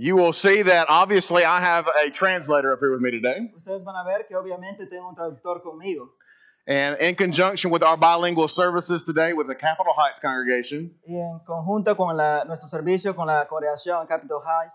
You will see that obviously I have a translator up here with me today. Ustedes van a ver que obviamente tengo un traductor conmigo. And in conjunction with our bilingual services today with the Capitol Heights congregation, Y en conjunto con la- nuestro servicio con la congregación Capitol Heights,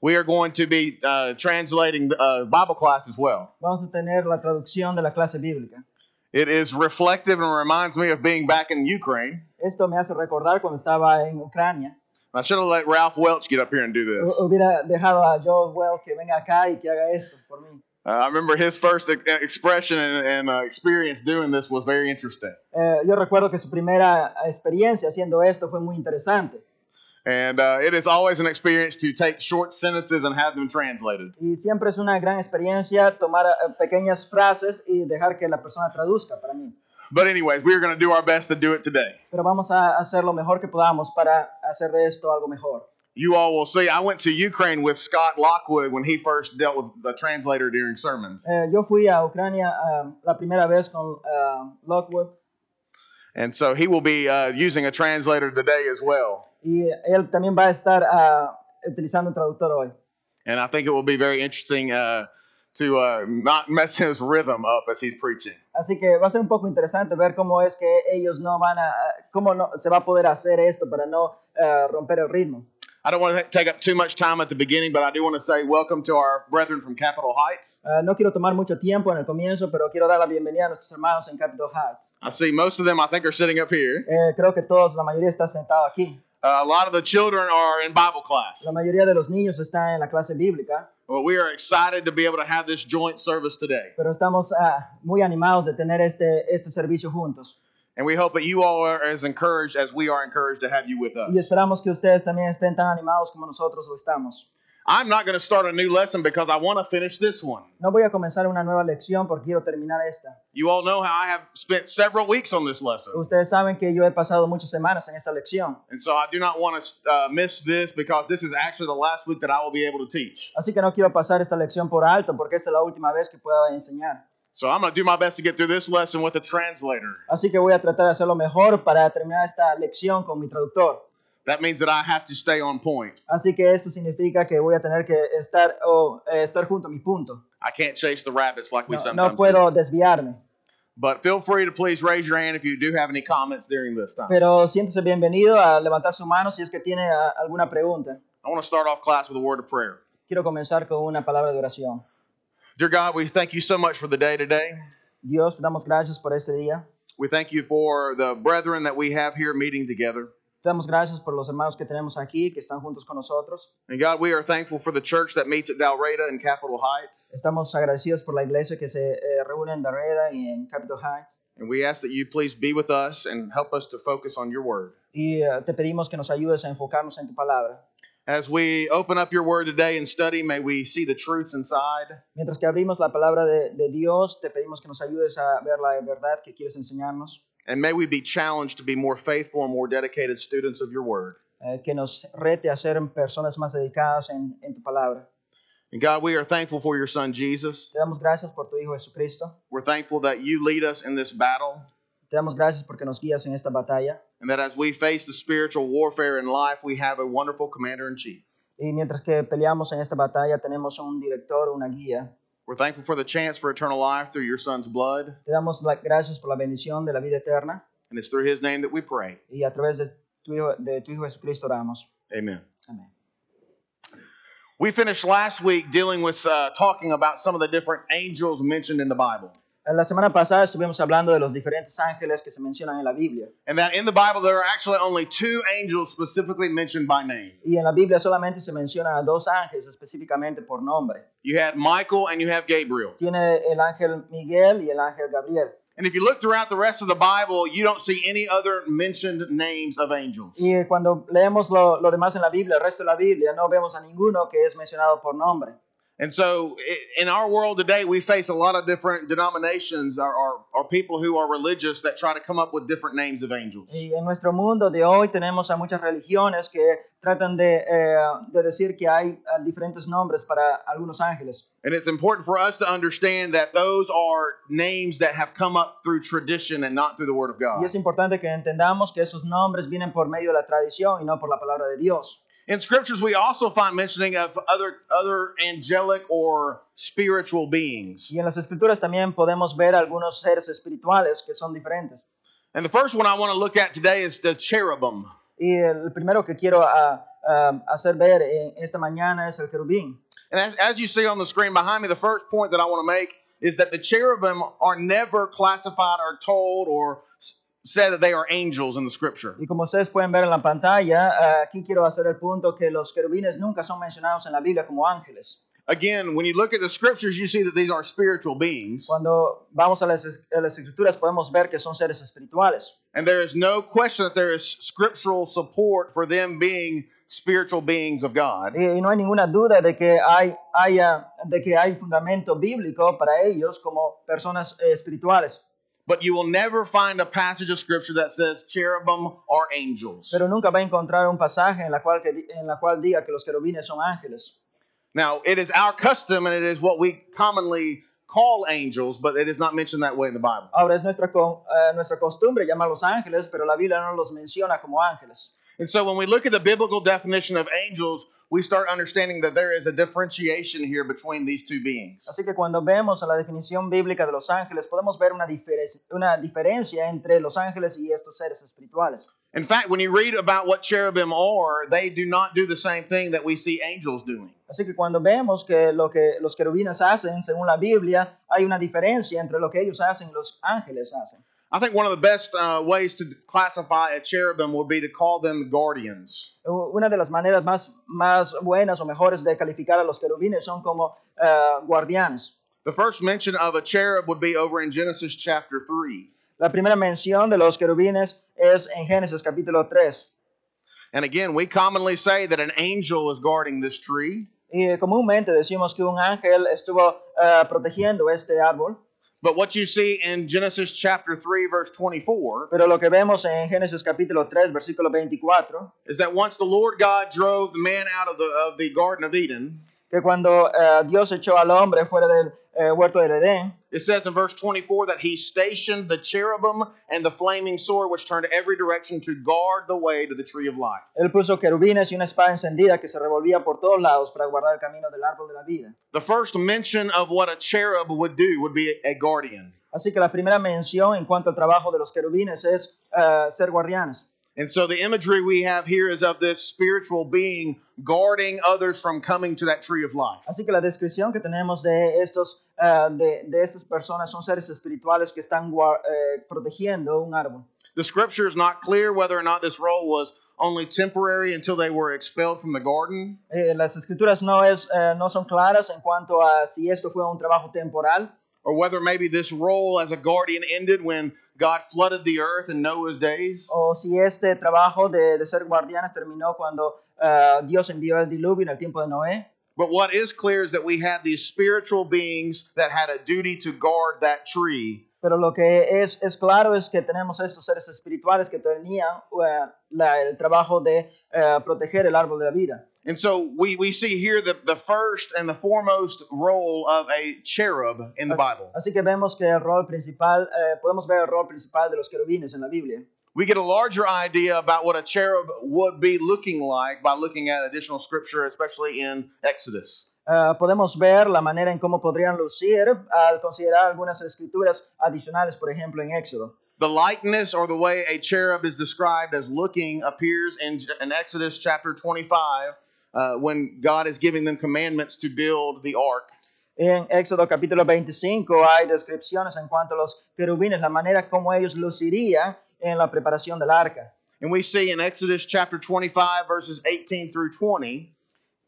we are going to be uh, translating the uh, Bible class as well. vamos a tener la traducción de la clase bíblica. It is reflective and reminds me of being back in Ukraine. Esto me hace recordar cuando estaba en Ucrania. I should have let Ralph Welch get up here and do this. Hubiera dejado a Joe Well que venga acá y que haga esto por mí. Uh, I remember his first e- expression and, and uh, experience doing this was very interesting. Eh, yo recuerdo que su primera experiencia haciendo esto fue muy interesante. And uh, it is always an experience to take short sentences and have them translated. Y siempre es una gran experiencia tomar eh, pequeñas frases y dejar que la persona traduzca para mí. But anyways, we are going to do our best to do it today. Pero vamos a hacer lo mejor que podamos para hacer de esto algo mejor. You all will see. I went to Ukraine with Scott Lockwood when he first dealt with the translator during sermons. Eh, yo fui a Ucrania ah, la primera vez con ah, Lockwood And so he will be uh, using a translator today as well. y él también va a estar ah, utilizando un traductor hoy. And I think it will be very interesting uh, to uh, not mess his rhythm up as he's preaching. Así que va a ser un poco interesante ver cómo es que ellos no van a, cómo no, se va a poder hacer esto para no ah, romper el ritmo. I don't want to take up too much time at the beginning, but I do want to say welcome to our brethren from Capitol Heights. Ah, no quiero tomar mucho tiempo en el comienzo, pero quiero dar la bienvenida a nuestros hermanos en Capitol Heights. I see most of them, I think, are sitting up here. Eh, creo que todos, la mayoría está sentado aquí. Uh, a lot of the children are in Bible class. La mayoría de los niños están en la clase bíblica, Well, we are excited to be able to have this joint service today. pero estamos ah, muy animados de tener este, este servicio juntos. And we hope that you all are as encouraged as we are encouraged to have you with us. Y esperamos que ustedes también estén tan animados como nosotros lo estamos. I'm not going to start a new lesson because I want to finish this one. No voy a comenzar una nueva lección porque quiero terminar esta. You all know how I have spent several weeks on this lesson. Ustedes saben que yo he pasado muchas semanas en esta lección, And so I do not want to uh, miss this because this is actually the last week that I will be able to teach. así que no quiero pasar esta lección por alto porque esta es la última vez que pueda enseñar. So I'm going to do my best to get through this lesson with a translator. Así que voy a tratar de hacer lo mejor para terminar esta lección con mi traductor. That means that I have to stay on point. Así que esto significa que voy a tener que estar, o, eh, estar junto a mi punto. I can't chase the rabbits like we No, sometimes no puedo desviarme. But feel free to please raise your hand if you do have any comments during this time. Pero siéntese bienvenido a levantar su mano si es que tiene alguna pregunta. I want to start off class with a word of prayer. Quiero comenzar con una palabra de oración. Dear God, we thank you so much for the day today. Dios, te damos gracias por este día. We thank you for the brethren that we have here meeting together. Te damos gracias por los hermanos que tenemos aquí, que están juntos con nosotros. And God, we are thankful for the church that meets at Dalreda in Capitol Heights. Estamos agradecidos por la iglesia que se eh, reúne en Darreda y en Capitol Heights. And we ask that you please be with us and help us to focus on your word. Y eh, te pedimos que nos ayudes a enfocarnos en tu palabra. As we open up your word today and study, may we see the truths inside. Mientras que abrimos la palabra de, de Dios, te pedimos que nos ayudes a ver la verdad que quieres enseñarnos. And may we be challenged to be more faithful and more dedicated students of your word. eh, que nos rete a ser personas más dedicadas en, en tu palabra. And God, we are thankful for your son Jesus. Te damos gracias por tu Hijo Jesucristo. We're thankful that you lead us in this battle. Te damos gracias porque nos guías en esta batalla. And that as we face the spiritual warfare in life, we have a wonderful commander in chief. Y mientras que peleamos en esta batalla, tenemos un director, una guía. We're thankful for the chance for eternal life through your son's blood. Te damos las gracias por la bendición de la vida eterna. And it's through his name that we pray. Y a través de tu Hijo, de tu hijo Jesucristo oramos. Amen. Amén. We finished last week dealing with uh, talking about some of the different angels mentioned in the Bible. La semana pasada estuvimos hablando de los diferentes ángeles que se mencionan en la Biblia. And that in the Bible, there are actually only two angels specifically mentioned by name. Y en la Biblia solamente se mencionan a dos ángeles específicamente por nombre. You had Michael and you have Gabriel. Tiene el ángel Miguel y el ángel Gabriel. And if you look throughout the rest of the Bible, you don't see any other mentioned names of angels. Y cuando leemos lo, lo demás en la Biblia, el resto de la Biblia, no vemos a ninguno que es mencionado por nombre. And so in our world today, we face a lot of different denominations or, or, or people who are religious that try to come up with different names of angels. Y en nuestro mundo de hoy tenemos a muchas religiones que tratan de, eh, de decir que hay eh, diferentes nombres para algunos ángeles. And it's important for us to understand that those are names that have come up through tradition and not through the Word of God. Y es importante que entendamos que esos nombres vienen por medio de la tradición y no por la palabra de Dios. In scriptures, we also find mentioning of other other angelic or spiritual beings. Y en las escrituras también podemos ver algunos seres espirituales que son diferentes. And the first one I want to look at today is the cherubim. Y el primero que quiero ah, hacer ver en esta mañana es el querubín. And as, as you see on the screen behind me, the first point that I want to make is that the cherubim are never classified or told or said that they are angels in the scripture. Y como ustedes pueden ver en la pantalla, ah, aquí quiero hacer el punto que los querubines nunca son mencionados en la Biblia como ángeles. Again, when you look at the scriptures, you see that these are spiritual beings. Cuando vamos a las, a las escrituras podemos ver que son seres espirituales. And there is no question that there is scriptural support for them being spiritual beings of God. Y, y no hay ninguna duda de que hay, haya, de que hay fundamento bíblico para ellos como personas eh, espirituales. But you will never find a passage of scripture that says cherubim are angels. Pero nunca va a encontrar un pasaje en la cual, que, en la cual diga que los querubines son ángeles. Now, it is our custom and it is what we commonly call angels, but it is not mentioned that way in the Bible. Ahora es nuestra, eh, nuestra costumbre llamarlos ángeles, pero la Biblia no los menciona como ángeles. And so when we look at the biblical definition of angels, we start understanding that there is a differentiation here between these two beings. Así que cuando vemos la definición bíblica de los ángeles, podemos ver una, difere- una diferencia entre los ángeles y estos seres espirituales. In fact, when you read about what cherubim are, they do not do the same thing that we see angels doing. Así que cuando vemos que lo que los querubines hacen, según la Biblia, hay una diferencia entre lo que ellos hacen y los ángeles hacen. I think one of the best uh, ways to classify a cherubim would be to call them guardians. U- Una de las maneras más, más buenas o mejores de calificar a los querubines son como eh, guardianes. The first mention of a cherub would be over in Genesis chapter 3. La primera mención de los querubines es en Génesis capítulo 3. And again, we commonly say that an angel is guarding this tree, Y comúnmente decimos que un ángel estuvo eh, protegiendo este árbol, but what you see in Genesis chapter 3, verse 24, pero lo que vemos en Génesis capítulo 3, versículo 24, is that once the Lord God drove the man out of the, of the Garden of Eden, que cuando eh, Dios echó al hombre fuera del eh, huerto del Edén, it says in verse 24 that he stationed the cherubim and the flaming sword which turned every direction to guard the way to the tree of life. él puso querubines y una espada encendida que se revolvía por todos lados para guardar el camino del árbol de la vida. The first mention of what a cherub would do would be a guardian. Así que la primera mención en cuanto al trabajo de los querubines es eh, ser guardianes. And so the imagery we have here is of this spiritual being guarding others from coming to that tree of life. Así que la descripción que tenemos de, estos, eh, de, de estas personas son seres espirituales que están eh, protegiendo un árbol. The scripture is not clear whether or not this role was only temporary until they were expelled from the garden, Eh, las escrituras no, es, eh, no son claras en cuanto a si esto fue un trabajo temporal or whether maybe this role as a guardian ended when God flooded the earth in Noah's days. o si este trabajo de, de ser guardianes terminó cuando eh, Dios envió el diluvio en el tiempo de Noé. But what is clear is that we had these spiritual beings that had a duty to guard that tree. Pero lo que es, es claro es que tenemos estos seres espirituales que tenían eh, la- el trabajo de eh, proteger el árbol de la vida. And so we, we see here the, the first and the foremost role of a cherub in the Bible. Así que vemos que el rol principal, eh, podemos ver el rol principal de los querubines en la Biblia. We get a larger idea about what a cherub would be looking like by looking at additional scripture, especially in Exodus. Eh, podemos ver la manera en cómo podrían lucir al considerar algunas escrituras adicionales, por ejemplo, en Éxodo. The likeness or the way a cherub is described as looking appears in, in Exodus chapter 25 uh, when God is giving them commandments to build the ark. En Éxodo capítulo 25 hay descripciones en cuanto a los querubines, la manera como ellos lucirían en la preparación del arca. And we see in Exodus chapter 25, verses 18 through 20,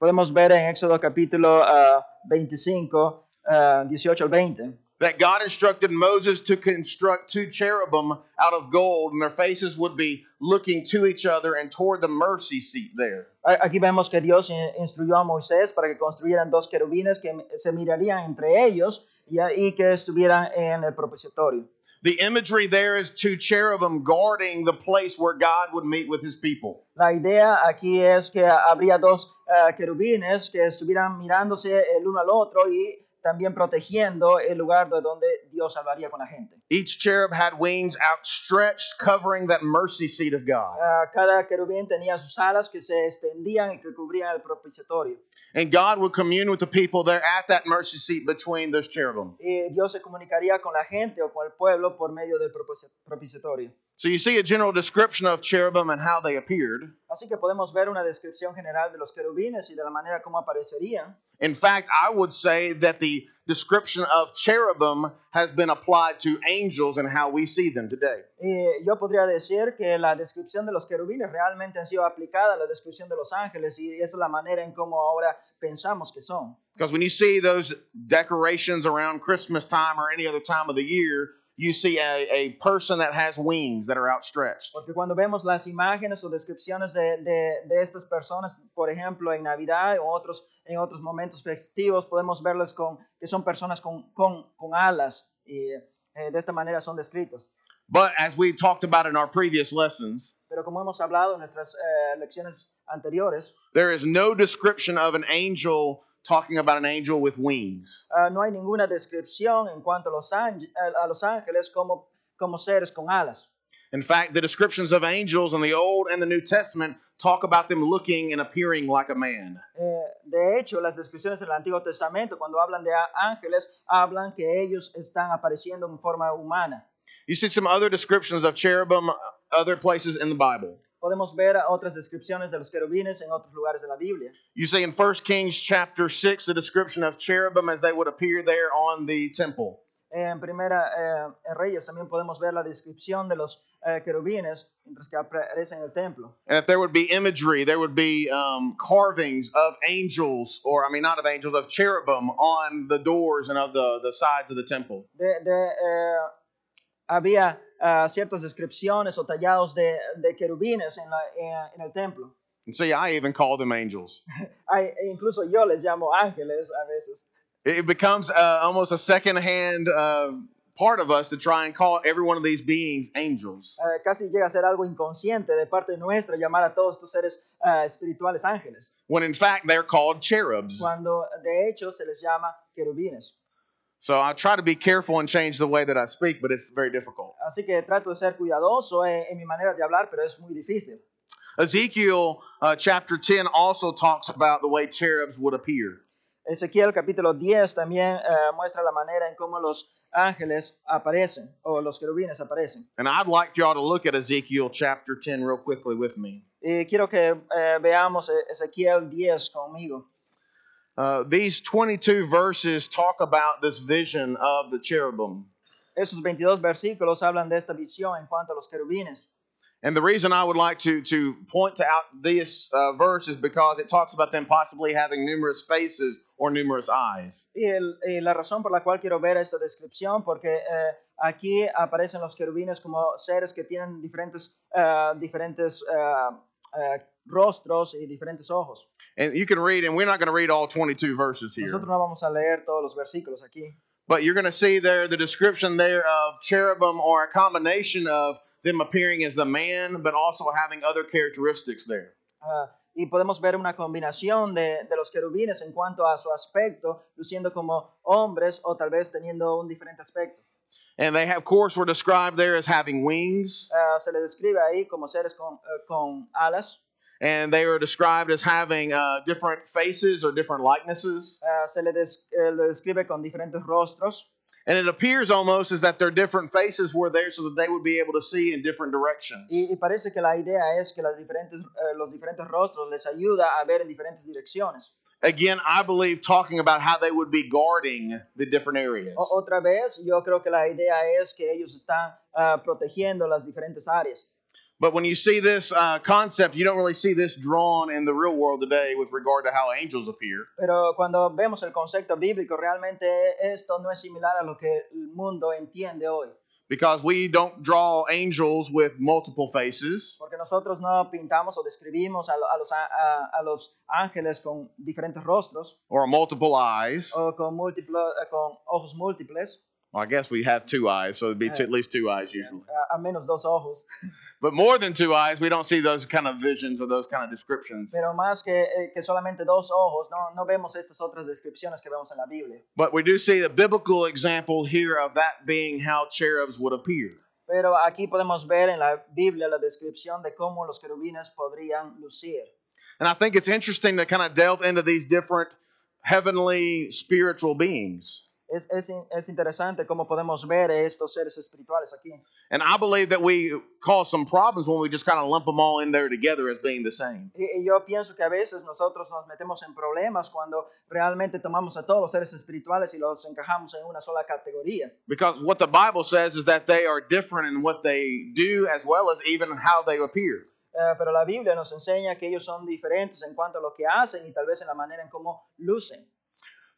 Podemos ver en Éxodo capítulo ah, 25, ah, 18 al 20, that God instructed Moses to construct two cherubim out of gold, and their faces would be looking to each other and toward the mercy seat there. Aquí vemos que Dios in- instruyó a Moisés para que construyeran dos querubines que se mirarían entre ellos y, y que estuvieran en el propiciatorio. The imagery there is two cherubim guarding the place where God would meet with his people. La idea aquí es que habría dos eh, querubines que estuvieran mirándose el uno al otro y también protegiendo el lugar de donde Dios hablaría con la gente. Each cherub had wings outstretched, covering that mercy seat of God. Ah, cada querubín tenía sus alas que se extendían y que cubrían el propiciatorio. And God would commune with the people there at that mercy seat between those cherubim. Y Dios se comunicaría con la gente o con el pueblo por medio del propici- propiciatorio. So you see a general description of cherubim and how they appeared. Así que podemos ver una descripción general de los querubines y de la manera como aparecerían. In fact, I would say that the description of cherubim has been applied to angels and how we see them today. Y yo podría decir que la descripción de los querubines realmente ha sido aplicada a la descripción de los ángeles y esa es la manera en cómo ahora pensamos que son. Because when you see those decorations around Christmas time or any other time of the year, you see a, a person that has wings that are outstretched. Porque cuando vemos las imágenes o descripciones de, de- de estas personas, por ejemplo, en Navidad o otros, en otros momentos festivos, podemos verles con, que son personas con, con, con alas y eh, de esta manera son descritos. But as we talked about in our previous lessons, Pero como hemos hablado en nuestras eh, lecciones anteriores, there is no description of an angel talking about an angel with wings. ah, no hay ninguna descripción en cuanto a los, a los ángeles como, como seres con alas. In fact, the descriptions of angels in the Old and the New Testament talk about them looking and appearing like a man. Eh, de hecho, las descripciones en el Antiguo Testamento, cuando hablan de ángeles, hablan que ellos están apareciendo en forma humana. You see some other descriptions of cherubim uh, other places in the Bible. Podemos ver otras descripciones de los querubines en otros lugares de la Biblia. You see in 1 Kings chapter 6 the description of cherubim as they would appear there on the temple. En Primera eh, en Reyes también podemos ver la descripción de los eh, querubines mientras que aparecen en el templo. And if there would be imagery, there would be um, carvings of angels, or I mean, not of angels, of cherubim on the doors and of the, the sides of the temple. De, de, eh, había ciertas descripciones o tallados de, de querubines en, la- en- en el templo. And see, I even call them angels. Hay, e incluso yo les llamo ángeles a veces. It becomes uh, almost a second-hand uh, part of us to try and call every one of these beings angels. Eh, casi llega a ser algo inconsciente de parte nuestra llamar a todos estos seres ah, espirituales ángeles, When in fact they're called cherubs. cuando de hecho se les llama querubines. So I try to be careful and change the way that I speak, but it's very difficult. Así que trato de ser cuidadoso en, en mi manera de hablar, pero es muy difícil. Ezekiel uh, chapter 10 also talks about the way cherubs would appear. Ezequiel capítulo 10 también eh, muestra la manera en cómo los ángeles aparecen o los querubines aparecen. And I'd like y'all to look at Ezekiel chapter 10 real quickly with me. Y quiero que eh, veamos eh, Ezequiel 10 conmigo. Uh, these 22 verses talk about this vision of the cherubim. Esos 22 versículos hablan de esta visión en cuanto a los querubines. And the reason I would like to, to point out this uh, verse is because it talks about them possibly having numerous faces or numerous eyes. Y, el- y la razón por la cual quiero ver esta descripción, porque eh, aquí aparecen los querubines como seres que tienen diferentes, eh, diferentes eh, rostros y diferentes ojos. And you can read, and we're not going to read all 22 verses here. Nosotros no vamos a leer todos los versículos aquí, But you're going to see there the description there of cherubim or a combination of them appearing as the man, but also having other characteristics there. Ah, y podemos ver una combinación de, de los querubines en cuanto a su aspecto, luciendo como hombres o tal vez teniendo un diferente aspecto. And they, have, of course, were described there as having wings, Ah, se le describe ahí como seres con, eh, con alas, and they were described as having uh, different faces or different likenesses. Ah, se le, des- eh, le describe con diferentes rostros. And it appears almost as that their different faces were there so that they would be able to see in different directions. Y, y parece que la idea es que las diferentes, eh, los diferentes rostros les ayuda a ver en diferentes direcciones. Again, I believe talking about how they would be guarding the different areas. O- otra vez, yo creo que la idea es que ellos están ah, protegiendo las diferentes áreas. But when you see this uh, concept, you don't really see this drawn in the real world today with regard to how angels appear. Pero cuando vemos el concepto bíblico, realmente esto no es similar a lo que el mundo entiende hoy. Because we don't draw angels with multiple faces. Porque nosotros no pintamos o describimos a, a los, a- a- a los ángeles con diferentes rostros or multiple eyes. o con, múltiplo- eh, con ojos múltiples. Well, I guess we have two eyes, so it'd be two, at least two eyes usually. a, a menos dos ojos. But more than two eyes, we don't see those kind of visions or those kind of descriptions. Pero más que, eh, que solamente dos ojos, no, no vemos estas otras descripciones que vemos en la Biblia. But we do see the biblical example here of that being how cherubs would appear. Pero aquí podemos ver en la Biblia la descripción de cómo los querubines podrían lucir. And I think it's interesting to kind of delve into these different heavenly spiritual beings. Es, es, es interesante cómo podemos ver estos seres espirituales aquí. And I believe that we cause some problems when we just kind of lump them all in there together as being the same. Y, y yo pienso que a veces nosotros nos metemos en problemas cuando realmente tomamos a todos los seres espirituales y los encajamos en una sola categoría. Because what the Bible says is that they are different in what they do as well as even how they appear. Eh, pero la Biblia nos enseña que ellos son diferentes en cuanto a lo que hacen y tal vez en la manera en cómo lucen.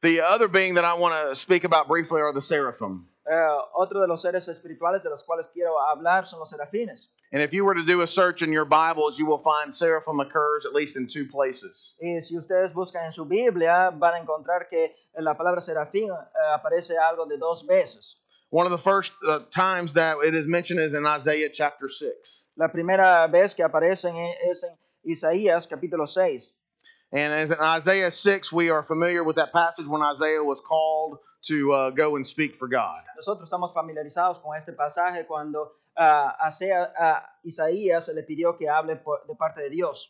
The other being that I want to speak about briefly are the seraphim. Eh, otro de los seres espirituales de los cuales quiero hablar son los serafines. And if you were to do a search in your Bibles, you will find seraphim occurs at least in two places. Y si ustedes buscan en su Biblia, van a encontrar que la palabra serafín eh, aparece algo de dos veces. One of the first uh, times that it is mentioned is in Isaiah chapter 6. La primera vez que aparecen es en Isaías capítulo 6. And as in Isaiah 6, we are familiar with that passage when Isaiah was called to uh, go and speak for God. Nosotros estamos familiarizados con este pasaje cuando ah, a Sea- a Isaías se le pidió que hable por- de parte de Dios.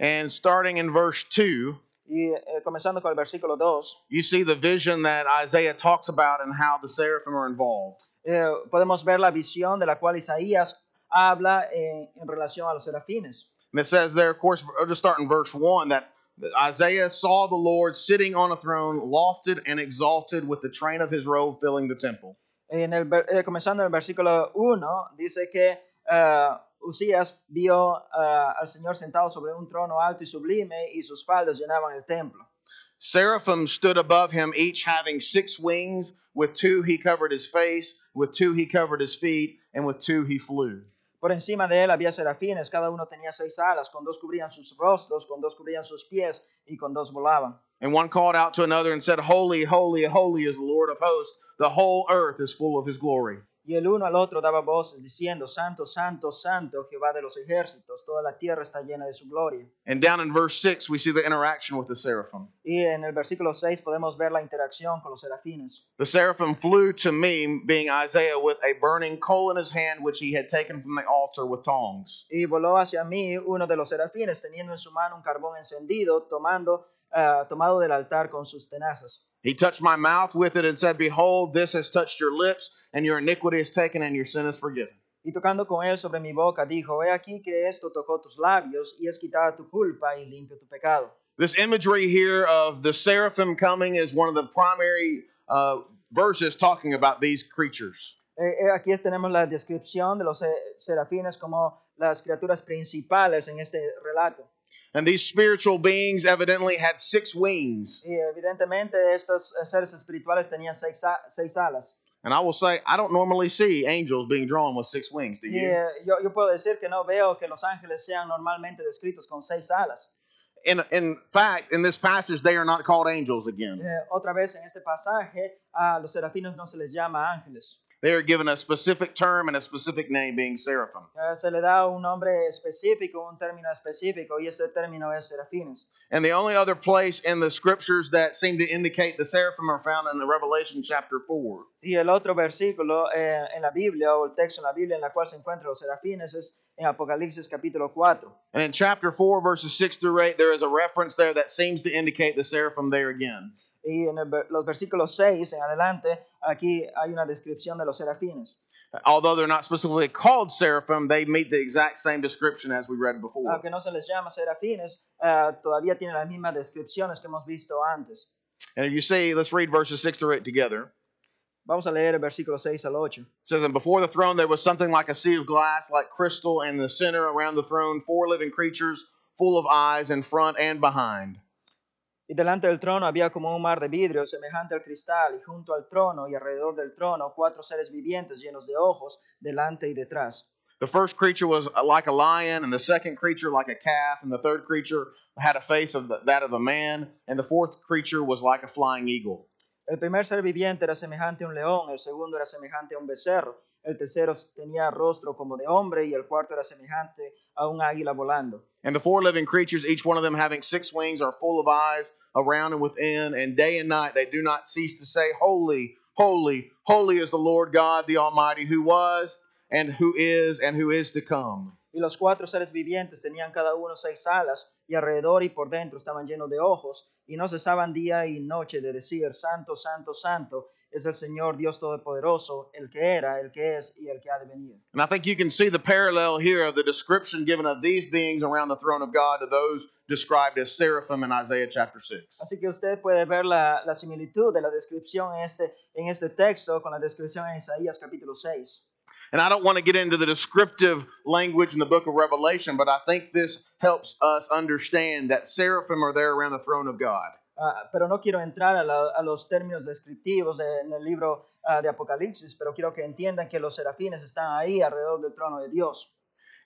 And starting in verse 2, Y eh, comenzando con el versículo 2, you see the vision that Isaiah talks about and how the seraphim are involved. eh, podemos ver la visión de la cual Isaías habla en, en relación a los serafines. And it says there, of course, I'll just start in verse 1 that that Isaiah saw the Lord sitting on a throne, lofted and exalted, with the train of his robe filling the temple. En el, eh, comenzando en el versículo 1, dice que ah, Usías vio ah, al Señor sentado sobre un trono alto y sublime y sus faldas llenaban el templo. Seraphim stood above him, each having six wings. With two he covered his face, with two he covered his feet, and with two he flew. Por encima de él había serafines, cada uno tenía seis alas, con dos cubrían sus rostros, con dos cubrían sus pies y con dos volaban. And one called out to another and said, Holy, holy, holy is the Lord of hosts. The whole earth is full of his glory. Y el uno al otro daba voces diciendo, Santo, Santo, Santo, Jehová de los ejércitos, toda la tierra está llena de su gloria. And down in verse 6, we see the interaction with the seraphim. Y en el versículo 6 podemos ver la interacción con los serafines. The seraphim flew to me, being Isaiah, with a burning coal in his hand, which he had taken from the altar with tongs. Y voló hacia mí uno de los serafines, teniendo en su mano un carbón encendido, tomando, ah, tomado del altar con sus tenazas. He touched my mouth with it and said, Behold, this has touched your lips, and your iniquity is taken, and your sin is forgiven. Y tocando con él sobre mi boca, dijo, He aquí que esto tocó tus labios, y es quitada tu culpa y limpio tu pecado. This imagery here of the seraphim coming is one of the primary uh, verses talking about these creatures. Eh, eh, aquí tenemos la descripción de los eh, serafines como las criaturas principales en este relato. And these spiritual beings evidently had six wings. Y evidentemente estos seres espirituales tenían seis, seis alas. And I will say, I don't normally see angels being drawn with six wings, do you? Yeah, yo, yo puedo decir que no veo que los ángeles sean normalmente descritos con seis alas. In, in fact, in this passage, they are not called angels again. Eh, otra vez en este pasaje, a los serafinos no se les llama ángeles. They are given a specific term and a specific name, being seraphim. Se le da un nombre específico, un término específico, y ese término es serafines. And the only other place in the scriptures that seem to indicate the seraphim are found in the Revelation chapter 4. Y el otro versículo eh, en la Biblia, o el texto en la Biblia en la cual se encuentran los serafines, es en Apocalipsis capítulo 4. And in chapter 4, verses 6 through 8, there is a reference there that seems to indicate the seraphim there again. Y en el los versículos 6 en adelante, aquí hay una descripción de los serafines. Although they're not specifically called seraphim, they meet the exact same description as we read before. Aunque no se les llama serafines, eh, todavía tienen las mismas descripciones que hemos visto antes. And you see, let's read verses 6 through 8 together. Vamos a leer el versículo 6 al 8. It says, And before the throne there was something like a sea of glass, like crystal, and in the center around the throne four living creatures, full of eyes in front and behind. Y delante del trono había como un mar de vidrio semejante al cristal, y junto al trono y alrededor del trono cuatro seres vivientes llenos de ojos, delante y detrás. The first creature was like a lion, and the second creature like a calf, and the third creature had a face of the, that of a man, and the fourth creature was like a flying eagle. El primer ser viviente era semejante a un león, el segundo era semejante a un becerro, el tercero tenía rostro como de hombre y el cuarto era semejante a un águila volando. And the four living creatures, each one of them having six wings, are full of eyes around and within, and day and night they do not cease to say, Holy, holy, holy is the Lord God the Almighty, who was, and who is, and who is to come. Y los cuatro seres vivientes tenían cada uno seis alas, y alrededor y por dentro estaban llenos de ojos, y no cesaban día y noche de decir, Santo, Santo, Santo, es el Señor Dios Todopoderoso, el que era, el que es y el que ha de venir. And I think you can see the parallel here of the description given of these beings around the throne of God to those described as seraphim in Isaiah chapter 6. Así que usted puede ver la, la similitud de la descripción en este, en este texto con la descripción en Isaías capítulo 6. And I don't want to get into the descriptive language in the book of Revelation, but I think this helps us understand that seraphim are there around the throne of God. Ah, pero no quiero entrar a, la- a los términos descriptivos de- en el libro ah, de Apocalipsis, pero quiero que entiendan que los serafines están ahí alrededor del trono de Dios.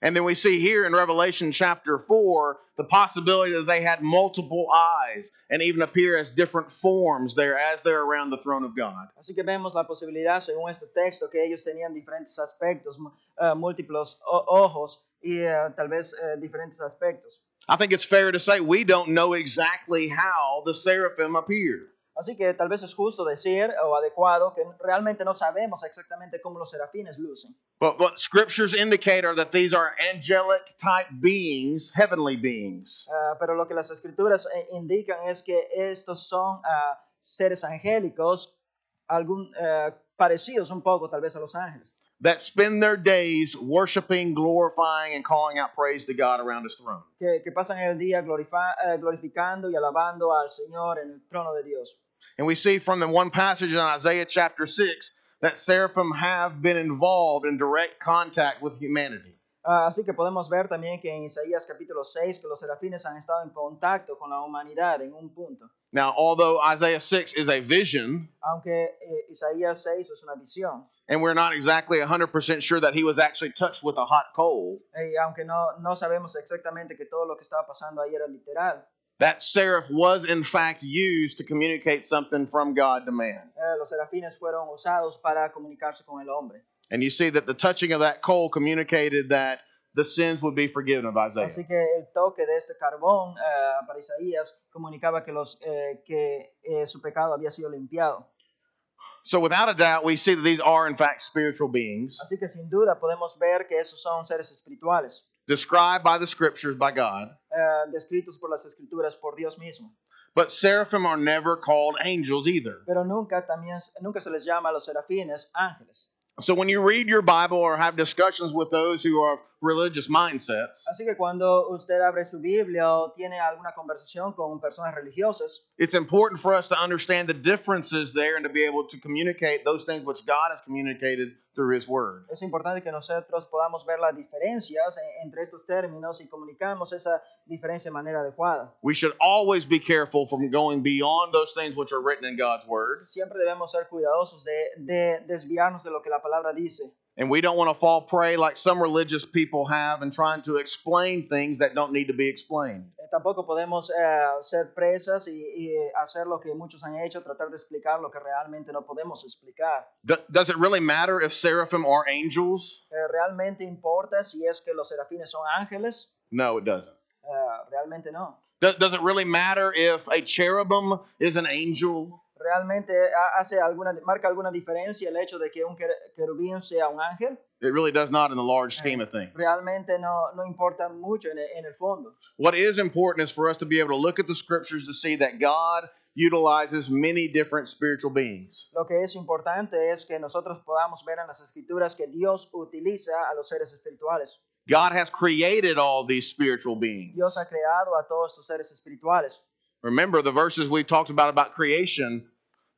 And then we see here in Revelation chapter 4 the possibility that they had multiple eyes and even appear as different forms there as they're around the throne of God. Así que vemos la posibilidad, según este texto, que ellos tenían diferentes aspectos, ah, múltiples ojos y tal vez eh, diferentes aspectos. I think it's fair to say we don't know exactly how the seraphim appeared. Así que tal vez es justo decir o adecuado que realmente no sabemos exactamente cómo los serafines lucen. But what scriptures indicate are that these are angelic type beings, heavenly beings. Ah, pero lo que las escrituras eh, indican es que estos son ah, seres angélicos, algún, eh, parecidos un poco tal vez a los ángeles, that spend their days worshiping, glorifying, and calling out praise to God around His throne. que, que pasan el día eh, glorificando y alabando al Señor en el trono de Dios. And we see from the one passage in Isaiah chapter 6 that seraphim have been involved in direct contact with humanity. Ah, así que podemos ver también que en Isaías capítulo 6 que los serafines han estado en contacto con la humanidad en un punto. Now, although Isaiah 6 is a vision, Aunque eh, Isaías 6 es una visión, and we're not exactly 100% sure that he was actually touched with a hot coal, eh, y aunque no, no sabemos exactamente que todo lo que estaba pasando ahí era literal, that seraph was in fact used to communicate something from God to man. eh, los serafines fueron usados para comunicarse con el hombre. And you see that the touching of that coal communicated that the sins would be forgiven of Isaiah. Así que el toque de este carbón eh, para Isaías comunicaba que, los, eh, que eh, su pecado había sido limpiado. So, without a doubt, we see that these are, in fact, spiritual beings Así que sin duda podemos ver que esos son seres espirituales, described by the scriptures by God. eh, descritos por las escrituras por Dios mismo. But seraphim are never called angels either. Pero nunca, también, nunca se les llama a los serafines ángeles. So, when you read your Bible or have discussions with those who are religious mindsets, Así que cuando usted abre su Biblia o tiene alguna conversación con personas religiosas, it's important for us to understand the differences there and to be able to communicate those things which God has communicated through His Word. es importante que nosotros podamos ver las diferencias en- entre estos términos y comunicamos esa diferencia de manera adecuada. We should always be careful from going beyond those things which are written in God's Word. Siempre debemos ser cuidadosos de, de desviarnos de lo que la palabra dice. And we don't want to fall prey like some religious people have in trying to explain things that don't need to be explained. Eh, tampoco podemos eh, ser presas y, y hacer lo que muchos han hecho, tratar de explicar lo que realmente no podemos explicar. Do- does it really matter if seraphim are angels? Eh, ¿Realmente importa si es que los serafines son ángeles? No, it doesn't. Eh, realmente no. Do- does it really matter if a cherubim is an angel? ¿Realmente ha- hace alguna, marca alguna diferencia el hecho de que un quer- querubín sea un ángel? It really does not in the large scheme of things. Realmente no, no importa mucho en el, en el fondo. What is important is for us to be able to look at the scriptures to see that God utilizes many different spiritual beings. Lo que es importante es que nosotros podamos ver en las escrituras que Dios utiliza a los seres espirituales. God has created all these spiritual beings. Dios ha creado a todos estos seres espirituales. Remember the verses we talked about about creation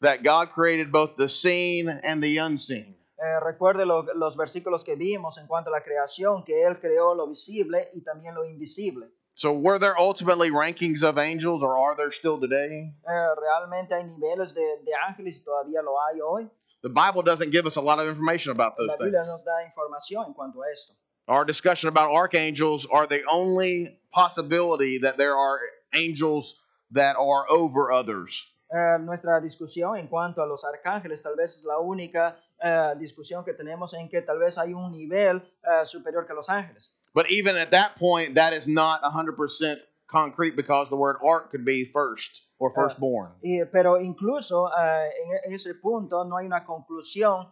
that God created both the seen and the unseen. Eh, recuerde lo- los versículos que vimos en cuanto a la creación, que Él creó lo visible y también lo invisible. So were there ultimately rankings of angels or are there still today? Eh, realmente hay niveles de, de ángeles y todavía lo hay hoy. The Bible doesn't give us a lot of information about those La things. Nos da información en cuanto a esto. Our discussion about archangels are the only possibility that there are angels that are over others. Eh, nuestra discusión en cuanto a los arcángeles tal vez es la única eh, discusión que tenemos en que tal vez hay un nivel eh, superior que los ángeles. But even at that point, that is not 100% concrete because the word ark could be first or firstborn. Y, pero incluso en, ese punto no hay una conclusión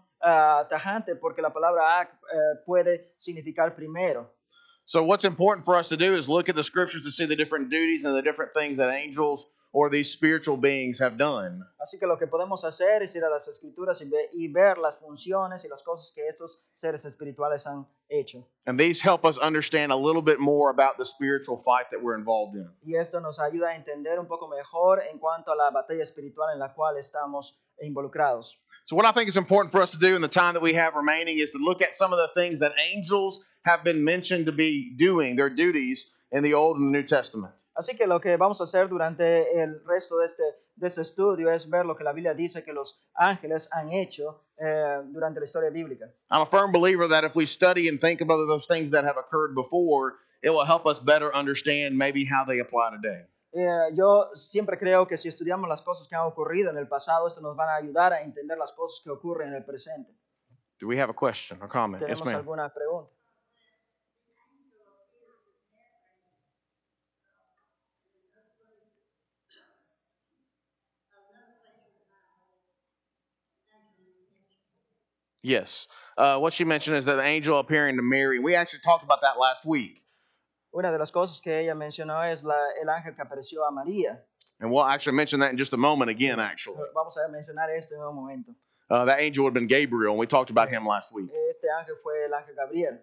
tajante porque la palabra eh, puede significar primero. So, what's important for us to do is look at the scriptures to see the different duties and the different things that angels or these spiritual beings have done. Así que lo que podemos hacer es ir a las escrituras y, ve- y ver las funciones y las cosas que estos seres espirituales han hecho. And these help us understand a little bit more about the spiritual fight that we're involved in. Y esto nos ayuda a entender un poco mejor en cuanto a la batalla espiritual en la cual estamos involucrados. So, what I think is important for us to do in the time that we have remaining is to look at some of the things that angels have been mentioned to be doing, their duties in the Old and the New Testament. Así que lo que vamos a hacer durante el resto de este, de este estudio es ver lo que la Biblia dice que los ángeles han hecho eh, durante la historia bíblica. I'm a firm believer that if we study and think about those things that have occurred before, it will help us better understand maybe how they apply today. Eh, yo siempre creo que si estudiamos las cosas que han ocurrido en el pasado, esto nos van a ayudar a entender las cosas que ocurren en el presente. Do we have a question or comment? Yes, ¿Tenemos ma'am. alguna pregunta? Yes. Uh, what she mentioned is that the angel appearing to Mary. We actually talked about that last week. Una de las cosas que ella mencionó es la, el ángel que apareció a María. And we'll actually mention that in just a moment again, actually. Vamos a mencionar esto en un momento. Uh, that angel would have been Gabriel, and we talked about him last week. Este ángel fue el ángel Gabriel.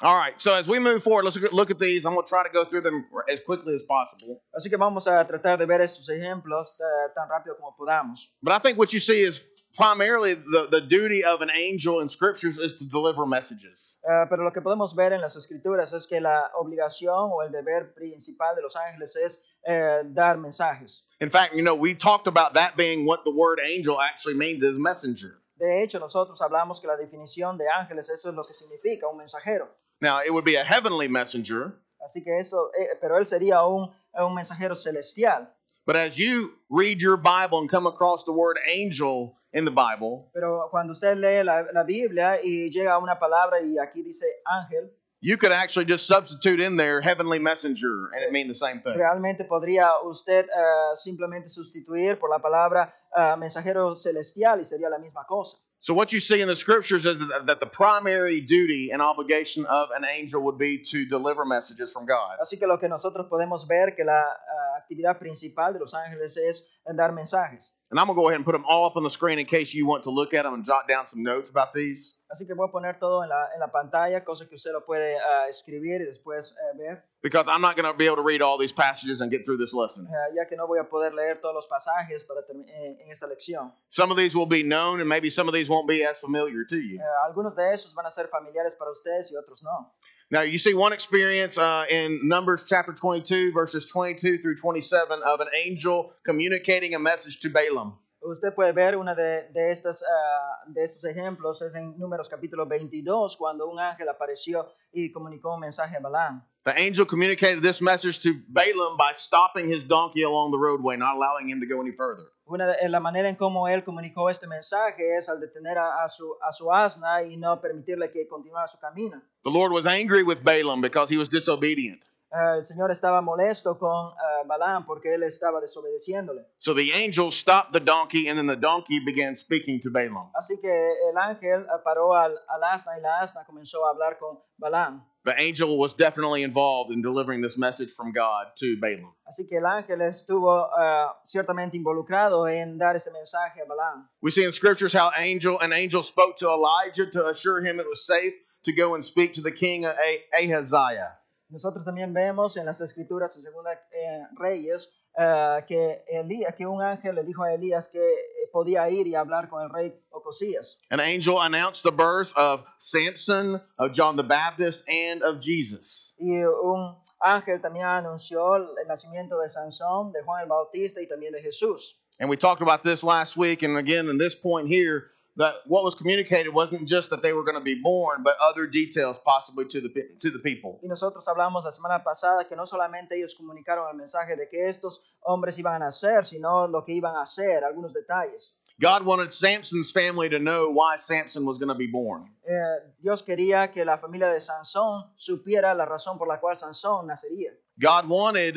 All right, so as we move forward, let's look at, these. I'm going to try to go through them as quickly as possible. Así que vamos a tratar de ver estos ejemplos eh, tan rápido como podamos. But I think what you see is primarily the, the duty of an angel in scriptures is to deliver messages. Eh, pero lo que podemos ver en las escrituras es que la obligación o el deber principal de los ángeles es eh, dar mensajes. In fact, you know, we talked about that being what the word angel actually means is messenger. De hecho, nosotros hablamos que la definición de ángeles, eso es lo que significa, un mensajero. Now, it would be a heavenly messenger, Así que eso, eh, pero él sería un, un mensajero celestial. but as you read your Bible and come across the word angel in the Bible, Pero cuando usted lee la, la Biblia y llega a una palabra y aquí dice ángel, you could actually just substitute in there heavenly messenger and it mean the same thing. realmente podría usted eh, simplemente sustituir por la palabra eh, mensajero celestial y sería la misma cosa. So what you see in the scriptures is that, the primary duty and obligation of an angel would be to deliver messages from God. Así que lo que nosotros podemos ver que la eh, actividad principal de los ángeles es dar mensajes. And I'm going to go ahead and put them all up on the screen in case you want to look at them and jot down some notes about these. Así que voy a poner todo en la, en la pantalla, cosa que usted lo puede eh, escribir y después eh, ver, Because I'm not going to be able to read all these passages and get through this lesson. eh, ya que no voy a poder leer todos los pasajes para termi- en, en esta lección. Some of these will be known and maybe some of these won't be as familiar to you. Eh, algunos de esos van a ser familiares para ustedes y otros no. Now, you see one experience uh, in Numbers chapter 22, verses 22 through 27, of an angel communicating a message to Balaam. Usted puede ver una de, de, estas, ah, de estos ejemplos, es en Números capítulo 22, cuando un ángel apareció y comunicó un mensaje a Balaam. The angel communicated this message to Balaam by stopping his donkey along the roadway, not allowing him to go any further. Una de, la manera en cómo él comunicó este mensaje es al detener a, a su, a su asna y no permitirle que continuara su camino. The Lord was angry with Balaam because he was disobedient. Ah, el Señor estaba molesto con ah, Balaam porque él estaba desobedeciéndole. So the angel stopped the donkey, and then the donkey began speaking to Balaam. Así que el ángel ah, paró al, al asna y la asna comenzó a hablar con Balaam. The angel was definitely involved in delivering this message from God to Balaam. Así que el ángel estuvo ah, ciertamente involucrado en dar este mensaje a Balaam. We see in scriptures how angel an angel spoke to Elijah to assure him it was safe to go and speak to the king of Ah- Ahaziah. Nosotros también vemos en las escrituras en Segunda eh, Reyes eh, que, Elías, que un ángel le dijo a Elías que eh, podía ir y hablar con el rey Ocosías. An angel announced the birth of Samson, of John the Baptist, and of Jesus. Y un ángel también anunció el nacimiento de Sansón, de Juan el Bautista y también de Jesús. And we talked about this last week, and again, in this point here, that what was communicated wasn't just that they were going to be born, but other details possibly to the to the people. Y nosotros hablamos la semana pasada que no solamente ellos comunicaron el mensaje de que estos hombres iban a nacer, sino lo que iban a hacer, algunos detalles. God wanted Samson's family to know why Samson was going to be born. Eh, Dios quería que la familia de Sansón supiera la razón por la cual Sansón nacería. God wanted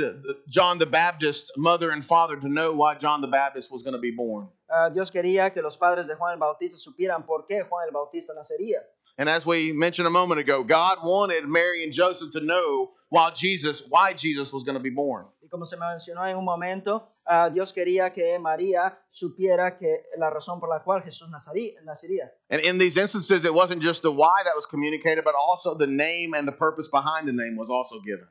John the Baptist's mother and father to know why John the Baptist was going to be born. Ah, Dios quería que los padres de Juan el Bautista supieran por qué Juan el Bautista nacería. And as we mentioned a moment ago, God wanted Mary and Joseph to know why Jesus, why Jesus was going to be born. Y como se mencionó en un momento, ah, Dios quería que María supiera que la razón por la cual Jesús nacería. And in these instances, it wasn't just the why that was communicated, but also the name and the purpose behind the name was also given.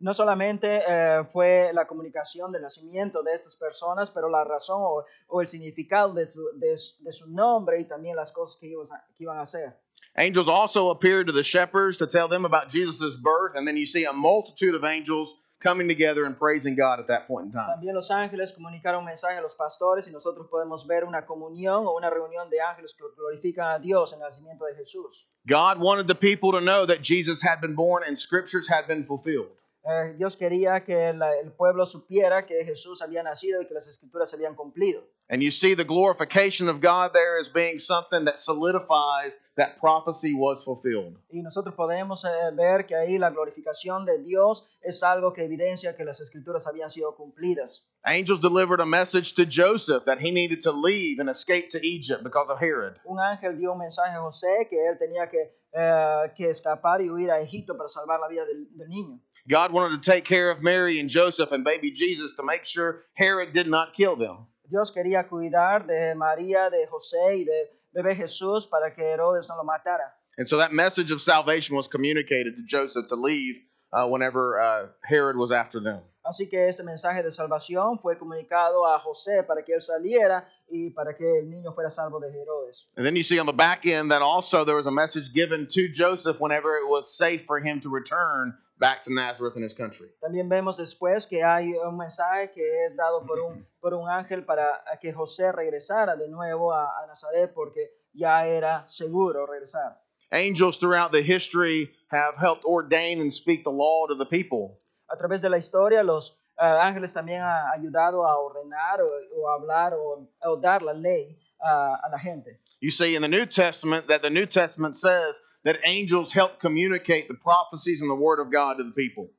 No solamente eh, fue la comunicación del nacimiento de estas personas, pero la razón o, o el significado de su, de de su nombre y también las cosas que, a- que iban a hacer. Angels also appeared to the shepherds to tell them about Jesus' birth, and then you see a multitude of angels coming together and praising God at that point in time. También los ángeles comunicaron un mensaje a los pastores y nosotros podemos ver una comunión o una reunión de ángeles que glorifican a Dios en el nacimiento de Jesús. God wanted the people to know that Jesus had been born and scriptures had been fulfilled. Eh, Dios quería que la- el pueblo supiera que Jesús había nacido y que las escrituras se habían cumplido. And you see the glorification of God there as being something that solidifies that prophecy was fulfilled. Y nosotros podemos eh, ver que ahí la glorificación de Dios es algo que evidencia que las escrituras habían sido cumplidas. Angels delivered a message to Joseph that he needed to leave and escape to Egypt because of Herod. Un ángel dio un mensaje a José que él tenía que, eh, que escapar y huir a Egipto para salvar la vida del, del niño. God wanted to take care of Mary and Joseph and baby Jesus to make sure Herod did not kill them. Dios quería cuidar de María, de José y de bebé Jesús para que Herodes no lo matara. And so that message of salvation was communicated to Joseph to leave uh, whenever uh, Herod was after them. Así que este mensaje de salvación fue comunicado a José para que él saliera y para que el niño fuera salvo de Herodes. And then you see on the back end that also there was a message given to Joseph whenever it was safe for him to return back to Nazareth in his country. También vemos después que hay un mensaje que es dado por un, por un ángel para que José regresara de nuevo a, a Nazaret porque ya era seguro regresar. Angels throughout the history have helped ordain and speak the law to the people. A través de la historia, los ah, ángeles también han ayudado a ordenar o, o hablar o, o dar la ley a, a la gente. You see in the New Testament that the New Testament says that angels help communicate the prophecies and the word of God to the people.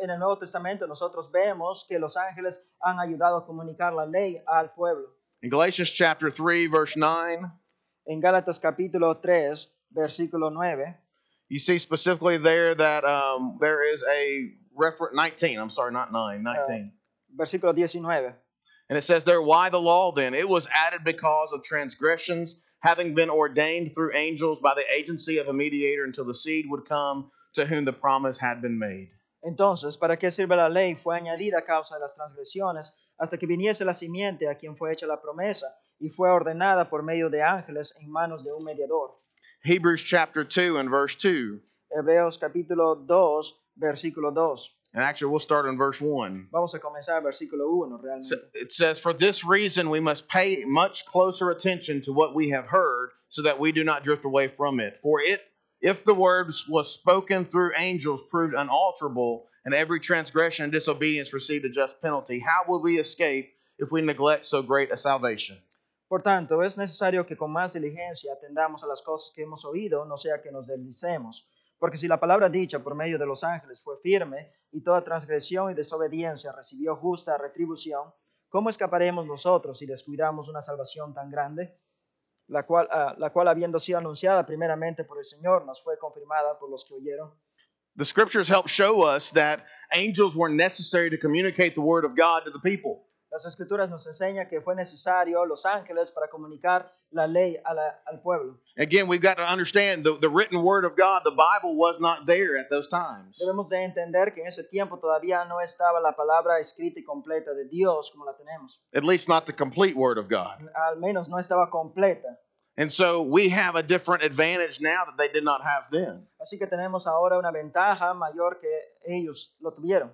En el Nuevo Testamento nosotros vemos que los ángeles han ayudado a comunicar la ley al pueblo. In Galatians chapter 3 verse 9, En Gálatas capítulo 3, versículo 9, you see specifically there that um, there is a reference 19, I'm sorry, not 9, 19. versículo 19. And it says there, why the law then? It was added because of transgressions, having been ordained through angels by the agency of a mediator until the seed would come to whom the promise had been made. Entonces, ¿para qué sirve la ley? Fue añadida a causa de las transgresiones, hasta que viniese la simiente a quien fue hecha la promesa, y fue ordenada por medio de ángeles en manos de un mediador. Hebrews chapter 2 and verse 2. Hebreos capítulo 2, versículo 2. And actually, we'll start in verse 1. Vamos a comenzar versículo 1 So realmente. It says, For this reason we must pay much closer attention to what we have heard, so that we do not drift away from it. For it, if the word was spoken through angels, proved unalterable, and every transgression and disobedience received a just penalty, how will we escape if we neglect so great a salvation? Por tanto, es necesario que con más diligencia atendamos a las cosas que hemos oído, no sea que nos deslicemos. Porque si la palabra dicha por medio de los ángeles fue firme, y toda transgresión y desobediencia recibió justa retribución, ¿cómo escaparemos nosotros si descuidamos una salvación tan grande? La cual, ah, habiendo sido anunciada primeramente por el Señor, nos fue confirmada por los que oyeron. The scriptures help show us that angels were necessary to communicate the word of God to the people. Las escrituras nos enseñan que fue necesario los ángeles para comunicar la ley a la- al pueblo. Again, we've got to understand the, the written word of God, the Bible was not there at those times. Debemos de entender que en ese tiempo todavía no estaba la palabra escrita y completa de Dios como la tenemos. At least not the complete word of God. Al menos no estaba completa. And so we have a different advantage now that they did not have then. Así que tenemos ahora una ventaja mayor que ellos lo tuvieron.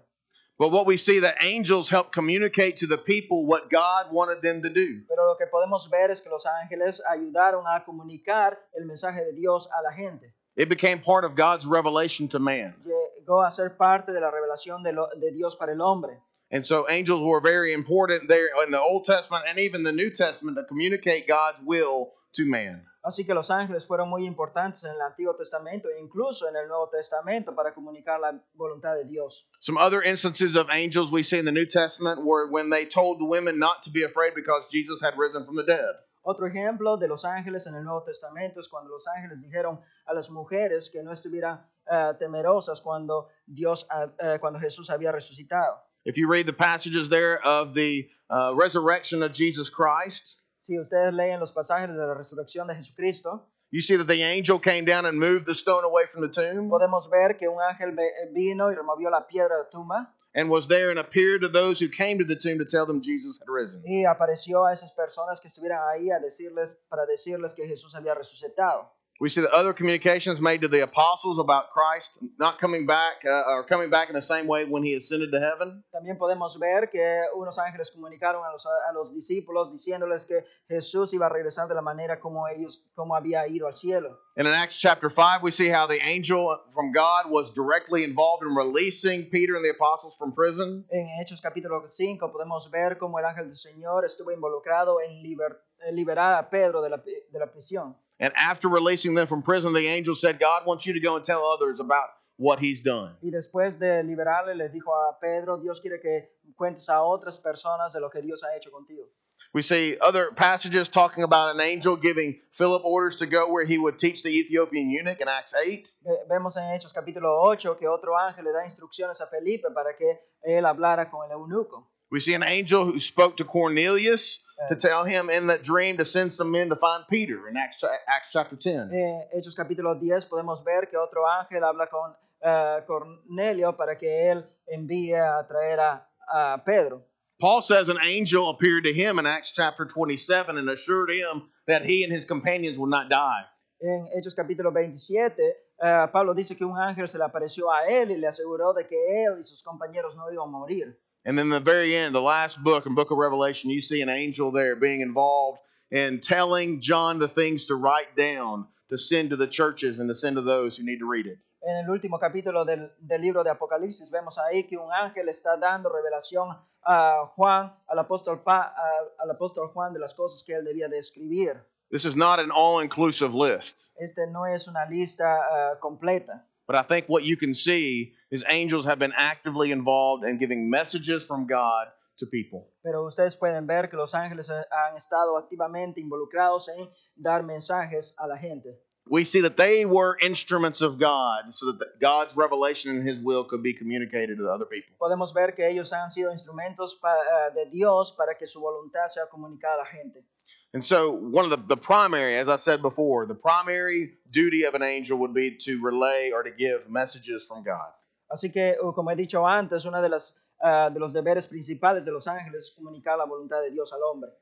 But what we see that angels help communicate to the people what God wanted them to do. Pero lo que podemos ver es que los ángeles ayudaron a comunicar el mensaje de Dios a la gente. It became part of God's revelation to man. Llegó a ser parte de la revelación de, lo- de Dios para el hombre. And so angels were very important there in the Old Testament and even the New Testament to communicate God's will to man. Así que los ángeles fueron muy importantes en el Antiguo Testamento e incluso en el Nuevo Testamento para comunicar la voluntad de Dios. Some other instances of angels we see in the New Testament were when they told the women not to be afraid because Jesus had risen from the dead. Otro ejemplo de los ángeles en el Nuevo Testamento es cuando los ángeles dijeron a las mujeres que no estuvieran eh, temerosas cuando Dios, eh, cuando Jesús había resucitado. If you read the passages there of the uh, resurrection of Jesus Christ, Si ustedes leen los pasajes de la resurrección de Jesucristo, you see that the angel came down and moved the stone away from the tomb podemos ver que un ángel ve- vino y removió la piedra de la tumba and was there and appeared to those who came to the tomb to tell them Jesus had risen. y apareció a esas personas que estuvieran ahí a decirles, para decirles que Jesús había resucitado. We see the other communications made to the apostles about Christ not coming back uh, or coming back in the same way when he ascended to heaven. También podemos ver que unos ángeles comunicaron a los, a los discípulos diciéndoles que Jesús iba a regresar de la manera como ellos, como había ido al cielo. And in Acts chapter 5, we see how the angel from God was directly involved in releasing Peter and the apostles from prison. En Hechos capítulo 5 podemos ver cómo el ángel del Señor estuvo involucrado en liber- en liberar a Pedro de la, de la prisión. And after releasing them from prison, the angel said, God wants you to go and tell others about what he's done. Y después de liberarle, les dijo a Pedro, Dios quiere que cuentes a otras personas de lo que Dios ha hecho contigo. We see other passages talking about an angel giving Philip orders to go where he would teach the Ethiopian eunuch in Acts 8. Vemos en Hechos capítulo 8 que otro ángel le da instrucciones a Felipe para que él hablara con el eunuco. We see an angel who spoke to Cornelius to Eh, tell him in that dream to send some men to find Peter in Acts, Acts chapter 10. En Hechos capítulo 10 podemos ver que otro ángel habla con eh, Cornelio para que él envíe a traer a, a Pedro. Paul says an angel appeared to him in Acts chapter 27 and assured him that he and his companions would not die. En Hechos capítulo 27, eh, Pablo dice que un ángel se le apareció a él y le aseguró de que él y sus compañeros no iban a morir. And then the very end, the last book in book of Revelation, you see an angel there being involved in telling John the things to write down to send to the churches and to send to those who need to read it. En el último capítulo del, del libro de Apocalipsis vemos ahí que un ángel está dando revelación a Juan, al apóstol, Pa- a- al apóstol Juan de las cosas que él debía de escribir. This is not an all-inclusive list, Este no es una lista ah, completa, but I think what you can see is angels have been actively involved in giving messages from God to people. pero ustedes pueden ver que los ángeles eh, han estado activamente involucrados en dar mensajes a la gente. We see that they were instruments of God so that God's revelation and his will could be communicated to other people. Podemos ver que ellos han sido instrumentos ah, de Dios para que su voluntad sea comunicada a la gente. And so, one of the, the primary, as I said before, the primary duty of an angel would be to relay or to give messages from God. Así que, uh, como he dicho antes, uno de, las, ah, de los deberes principales de los ángeles es comunicar la voluntad de Dios al hombre.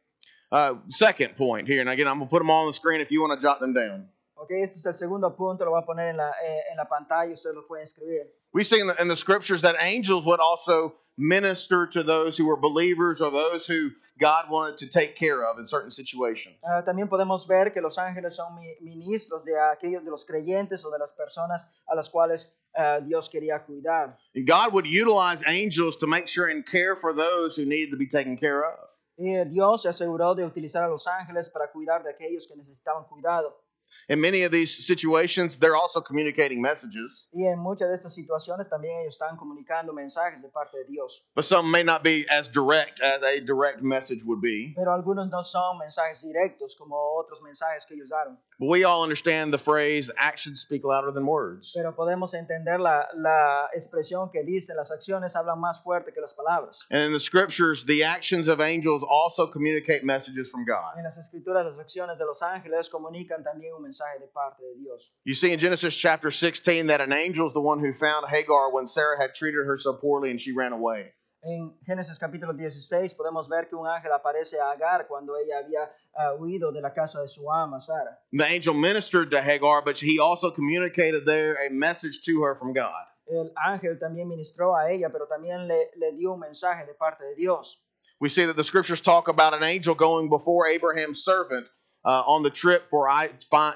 Uh, second point here, and again, I'm going to put them all on the screen if you want to jot them down. Ok, este es el segundo punto, lo voy a poner en la, eh, en la pantalla, ustedes lo pueden escribir. We see in the, in the scriptures that angels would also minister to those who were believers or those who God wanted to take care of in certain situations. Ah, también podemos ver que los ángeles son mi- ministros de aquellos de los creyentes o de las personas a las cuales ah, Dios quería cuidar. And God would utilize angels to make sure and care for those who needed to be taken care of. Y Dios se aseguró de utilizar a los ángeles para cuidar de aquellos que necesitaban cuidado. In many of these situations, they're also communicating messages, Y en muchas de estas situaciones también ellos están comunicando mensajes de parte de Dios. but some may not be as direct as a direct message would be. Pero algunos no son mensajes directos como otros mensajes que ellos daron. But we all understand the phrase actions speak louder than words. Pero podemos entender la, la expresión que dice, las acciones hablan más fuerte que las palabras. And in the scriptures, the actions of angels also communicate messages from God. En las escrituras las acciones de los ángeles comunican también un mensaje de parte de Dios. You see in Genesis chapter 16 that an angel is the one who found Hagar when Sarah had treated her so poorly and she ran away. En Génesis capítulo 16 podemos ver que un ángel aparece a Agar cuando ella había ah, huido de la casa de su ama, Sara. The angel ministered to Hagar, but he also communicated there a message to her from God. El ángel también ministró a ella, pero también le, le dio un mensaje de parte de Dios. We see that the scriptures talk about an angel going before Abraham's servant uh, on the trip for I,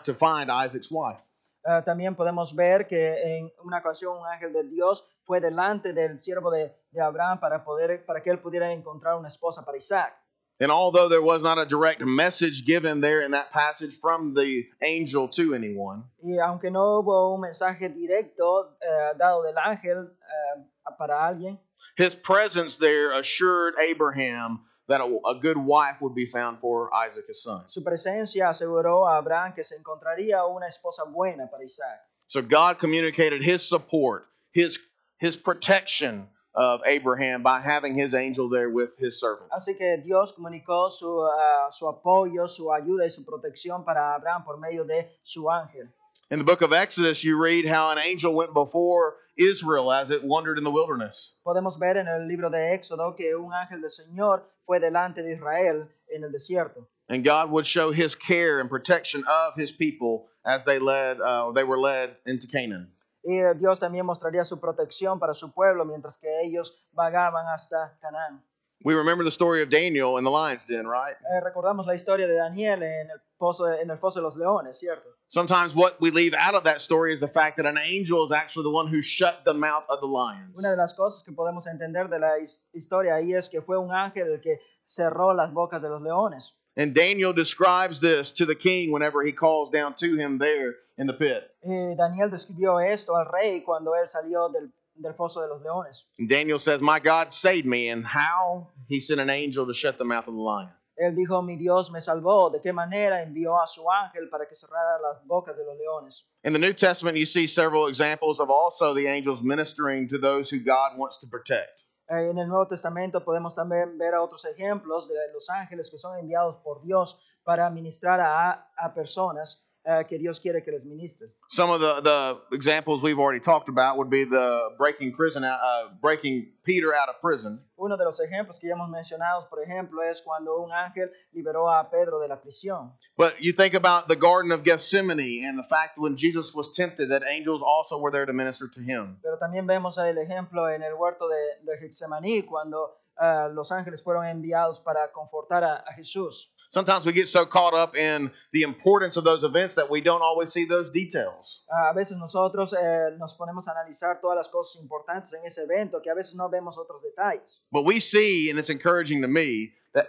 to find Isaac's wife. Eh, también podemos ver que en una ocasión un ángel de Dios fue delante del siervo de, de Abraham para, poder, para que él pudiera encontrar una esposa para Isaac. And although there was not a direct message given there in that passage from the angel to anyone, Y aunque no hubo un mensaje directo eh, dado del ángel eh, para alguien, his presence there assured Abraham that a, a good wife would be found for Isaac his son. su presencia aseguró a Abraham que se encontraría una esposa buena para Isaac. So God communicated his support, his his protection of Abraham by having his angel there with his servant. Así que Dios comunicó su, ah, su apoyo, su ayuda y su protección para Abraham por medio de su ángel. In the book of Exodus, you read how an angel went before Israel as it wandered in the wilderness. Podemos ver en el libro de Éxodo que un ángel del Señor fue delante de Israel en el desierto. And God would show his care and protection of his people as they led uh, they were led into Canaan. Y Dios también mostraría su protección para su pueblo mientras que ellos vagaban hasta Canaán. We remember the story of Daniel in the lion's den, right? Eh, recordamos la historia de Daniel en el, pozo en el foso de los leones, ¿cierto? Sometimes what we leave out of that story is the fact that an angel is actually the one who shut the mouth of the lions. Una de las cosas que podemos entender de la his- historia ahí es que fue un ángel el que cerró las bocas de los leones. And Daniel describes this to the king whenever he calls down to him there in the pit. Y Daniel describió esto al rey cuando él salió del, del foso de los leones. And Daniel says, My God saved me. And how? He sent an angel to shut the mouth of the lion. Él dijo, mi Dios me salvó. ¿De qué manera envió a su ángel para que cerrara las bocas de los leones? In the New Testament, you see several examples of also the angels ministering to those who God wants to protect. Eh, en el Nuevo Testamento podemos también ver otros ejemplos de los ángeles que son enviados por Dios para ministrar a, a personas eh, que Dios quiere que les ministre. Some of the, the examples we've already talked about would be the breaking prison, out, uh, breaking Peter out of prison, Uno de los ejemplos que ya hemos mencionado, por ejemplo, es cuando un ángel liberó a Pedro de la prisión. But you think about the Garden of Gethsemane and the fact that when Jesus was tempted that angels also were there to minister to him. Pero también vemos el ejemplo en el huerto de, de Getsemaní, cuando eh, los ángeles fueron enviados para confortar a, a Jesús. Sometimes we get so caught up in the importance of those events that we don't always see those details. A veces nosotros eh, nos ponemos a analizar todas las cosas importantes en ese evento, que a veces no vemos otros detalles. But we see, and it's encouraging to me, that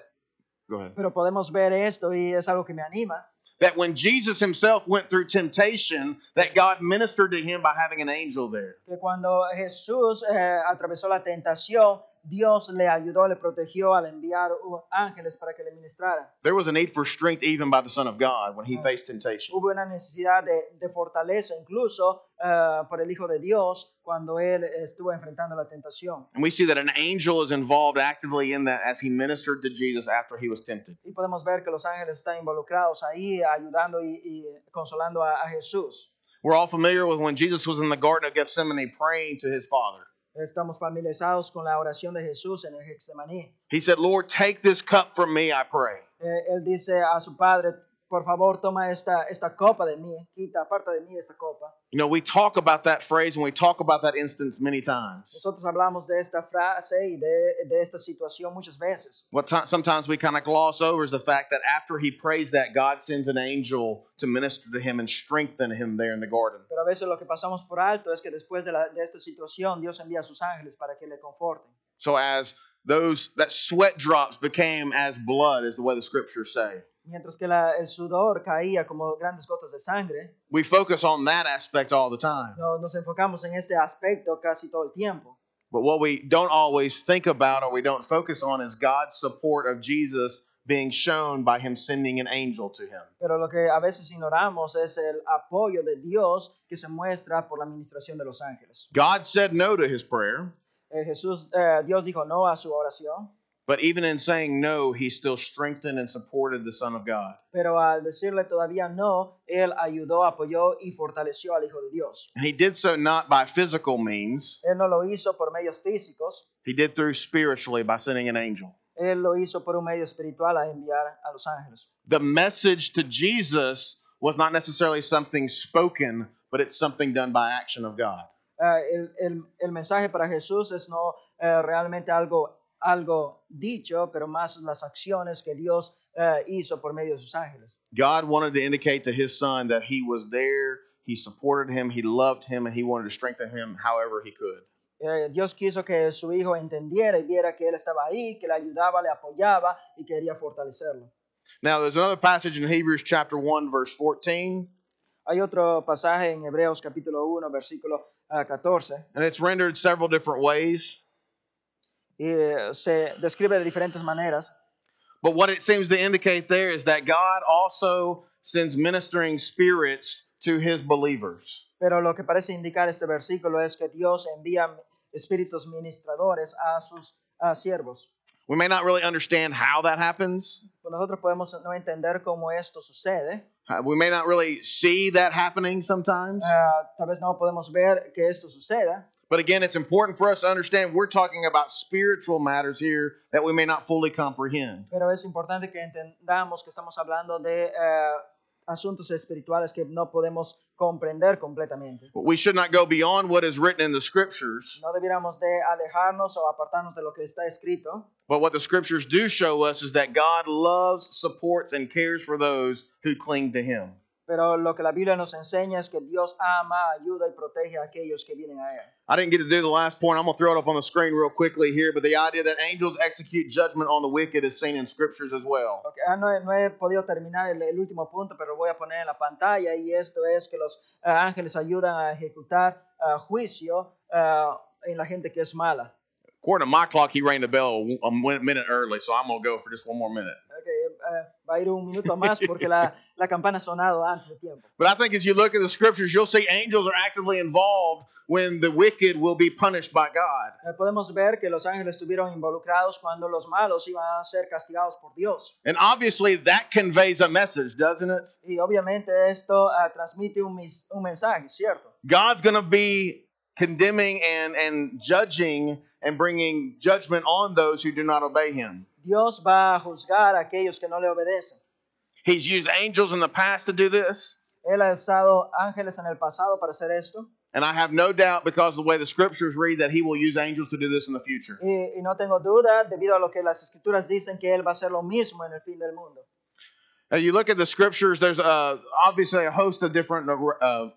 go ahead. Pero podemos ver esto y es algo que me anima, That when Jesus himself went through temptation, that God ministered to him by having an angel there. que cuando Jesús eh, atravesó la tentación, Dios le ayudó, le protegió al enviar uh, ángeles para que le ministraran. There was a need for strength even by the Son of God when he faced temptation. Hubo una necesidad de, de fortaleza incluso eh, por el Hijo de Dios cuando él estuvo enfrentando la tentación. And we see that an angel is involved actively in that as he ministered to Jesus after he was tempted. Y podemos ver que los ángeles están involucrados ahí ayudando y, y consolando a, a Jesús. We're all familiar with when Jesus was in the Garden of Gethsemane praying to his Father. Estamos familiarizados con la oración de Jesús en el Getsemaní. He said, Lord, take this cup from me, I pray. Eh, él dice a su padre, por favor toma esta, esta copa de mí, quita, aparta de mí esta copa. You know, we talk about that phrase and we talk about that instance many times. Nosotros hablamos de esta frase y de, de esta situación muchas veces. What sometimes we kind of gloss over is the fact that after he prays that, God sends an angel to minister to him and strengthen him there in the garden. Pero a veces lo que pasamos por alto es que después de, la- de esta situación Dios envía a sus ángeles para que le conforten. So as those that sweat drops became as blood, is the way the scriptures say. Mientras que la- el sudor caía como grandes gotas de sangre, We focus on that aspect all the time. no- nos enfocamos en este aspecto casi todo el tiempo. But what we don't always think about or we don't focus on is God's support of Jesus being shown by him sending an angel to him. Pero lo que a veces ignoramos es el apoyo de Dios que se muestra por la administración de los ángeles. God said no to his prayer, Eh, Jesús, eh, Dios dijo no a su oración, but even in saying no, he still strengthened and supported the Son of God. pero al decirle todavía no, Él ayudó, apoyó y fortaleció al Hijo de Dios. And he did so not by physical means, Él no lo hizo por medios físicos, he did through spiritually by sending an angel. Él lo hizo por un medio espiritual a enviar a los ángeles. The message to Jesus was not necessarily something spoken, but it's something done by action of God. eh, el, el- el mensaje para Jesús es no eh, realmente algo, algo dicho, pero más las acciones que Dios eh, hizo por medio de sus ángeles. God wanted to indicate to his son that he was there, he supported him, he loved him, and he wanted to strengthen him however he could. Eh, Dios quiso que su hijo entendiera y viera que él estaba ahí, que le ayudaba, le apoyaba y quería fortalecerlo. Now, there's another passage in Hebrews chapter 1, verse 14, Hay otro pasaje en Hebreos capítulo 1, versículo ah, 14, and it's rendered several different ways. Y eh, se describe de diferentes maneras. But what it seems to indicate there is that God also sends ministering spirits to his believers. Pero lo que parece indicar este versículo es que Dios envía espíritus ministradores a sus ah, siervos. We may not really understand how that happens. Pues nosotros podemos no entender cómo esto sucede. Uh, We may not really see that happening sometimes. Ah, tal vez no podemos ver que esto suceda. But again, it's important for us to understand we're talking about spiritual matters here that we may not fully comprehend. Pero es importante que entendamos que estamos hablando de eh, asuntos espirituales que no podemos comprender completamente. We should not go beyond what is written in the scriptures. No debiéramos de alejarnos o apartarnos de lo que está escrito, But what the scriptures do show us is that God loves, supports, and cares for those who cling to Him. Pero lo que la Biblia nos enseña es que Dios ama, ayuda y protege a aquellos que vienen a Él. I didn't get to do the last point. I'm going to throw it up on the screen real quickly here. But the idea that angels execute judgment on the wicked is seen in scriptures as well. Ok, ah, no, no he podido terminar el, el último punto, pero voy a poner en la pantalla y esto es que los ah, ángeles ayudan a ejecutar ah, juicio ah, en la gente que es mala. According to my clock, he rang the bell a min- minute early, so I'm going to go for just one more minute. Ok, eh, va a ir un minuto más porque la, la campana ha sonado antes de tiempo. But I think as you look at the scriptures, you'll see angels are actively involved when the wicked will be punished by God. Eh, podemos ver que los ángeles estuvieron involucrados cuando los malos iban a ser castigados por Dios. And obviously, that conveys a message, doesn't it? Y obviamente esto ah, transmite un, mis- un mensaje, ¿cierto? God's going to be condemning and, and judging and bringing judgment on those who do not obey him. Dios va a juzgar a aquellos que no le obedecen. He's used angels in the past to do this. Él ha usado ángeles en el pasado para hacer esto. And I have no doubt, because of the way the scriptures read, that he will use angels to do this in the future. Y, y no tengo duda, debido a lo que las escrituras dicen, que Él va a hacer lo mismo en el fin del mundo. You look at the scriptures, there's uh, obviously a host of different, uh,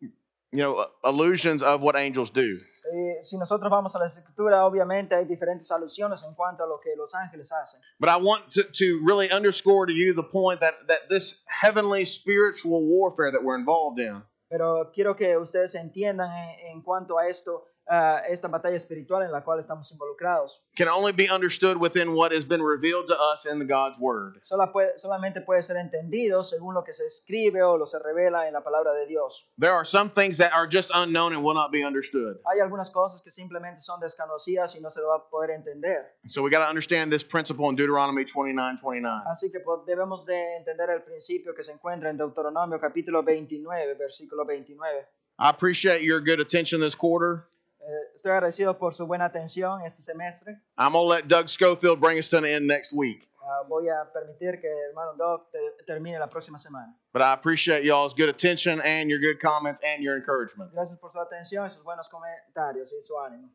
you know, allusions of what angels do. Y si nosotros vamos a la escritura, obviamente hay diferentes alusiones en cuanto a lo que los ángeles hacen. But I want to, to really underscore to you the point that, that this heavenly spiritual warfare that we're involved in Pero quiero que ustedes entiendan en, en cuanto a esto, ah, esta batalla espiritual en la cual estamos involucrados. can only be understood within what has been revealed to us in God's Word. Sola puede- solamente puede ser entendido según lo que se escribe o lo se revela en la palabra de Dios. There are some things that are just unknown and will not be understood. Hay algunas cosas que simplemente son desconocidas y no se lo va a poder entender. So we got to understand this principle in Deuteronomy 29 29. Así que debemos de entender el principio que se encuentra en Deuteronomio capítulo 29, versículo 29. I appreciate your good attention this quarter. Eh, estoy agradecido por su buena atención este semestre. I'm going to let Doug Schofield bring us to an end next week. Ah, voy a permitir que hermano te- termine la próxima semana. But I appreciate y'all's good attention and your good comments and your encouragement. Gracias por su atención y sus buenos comentarios y su ánimo.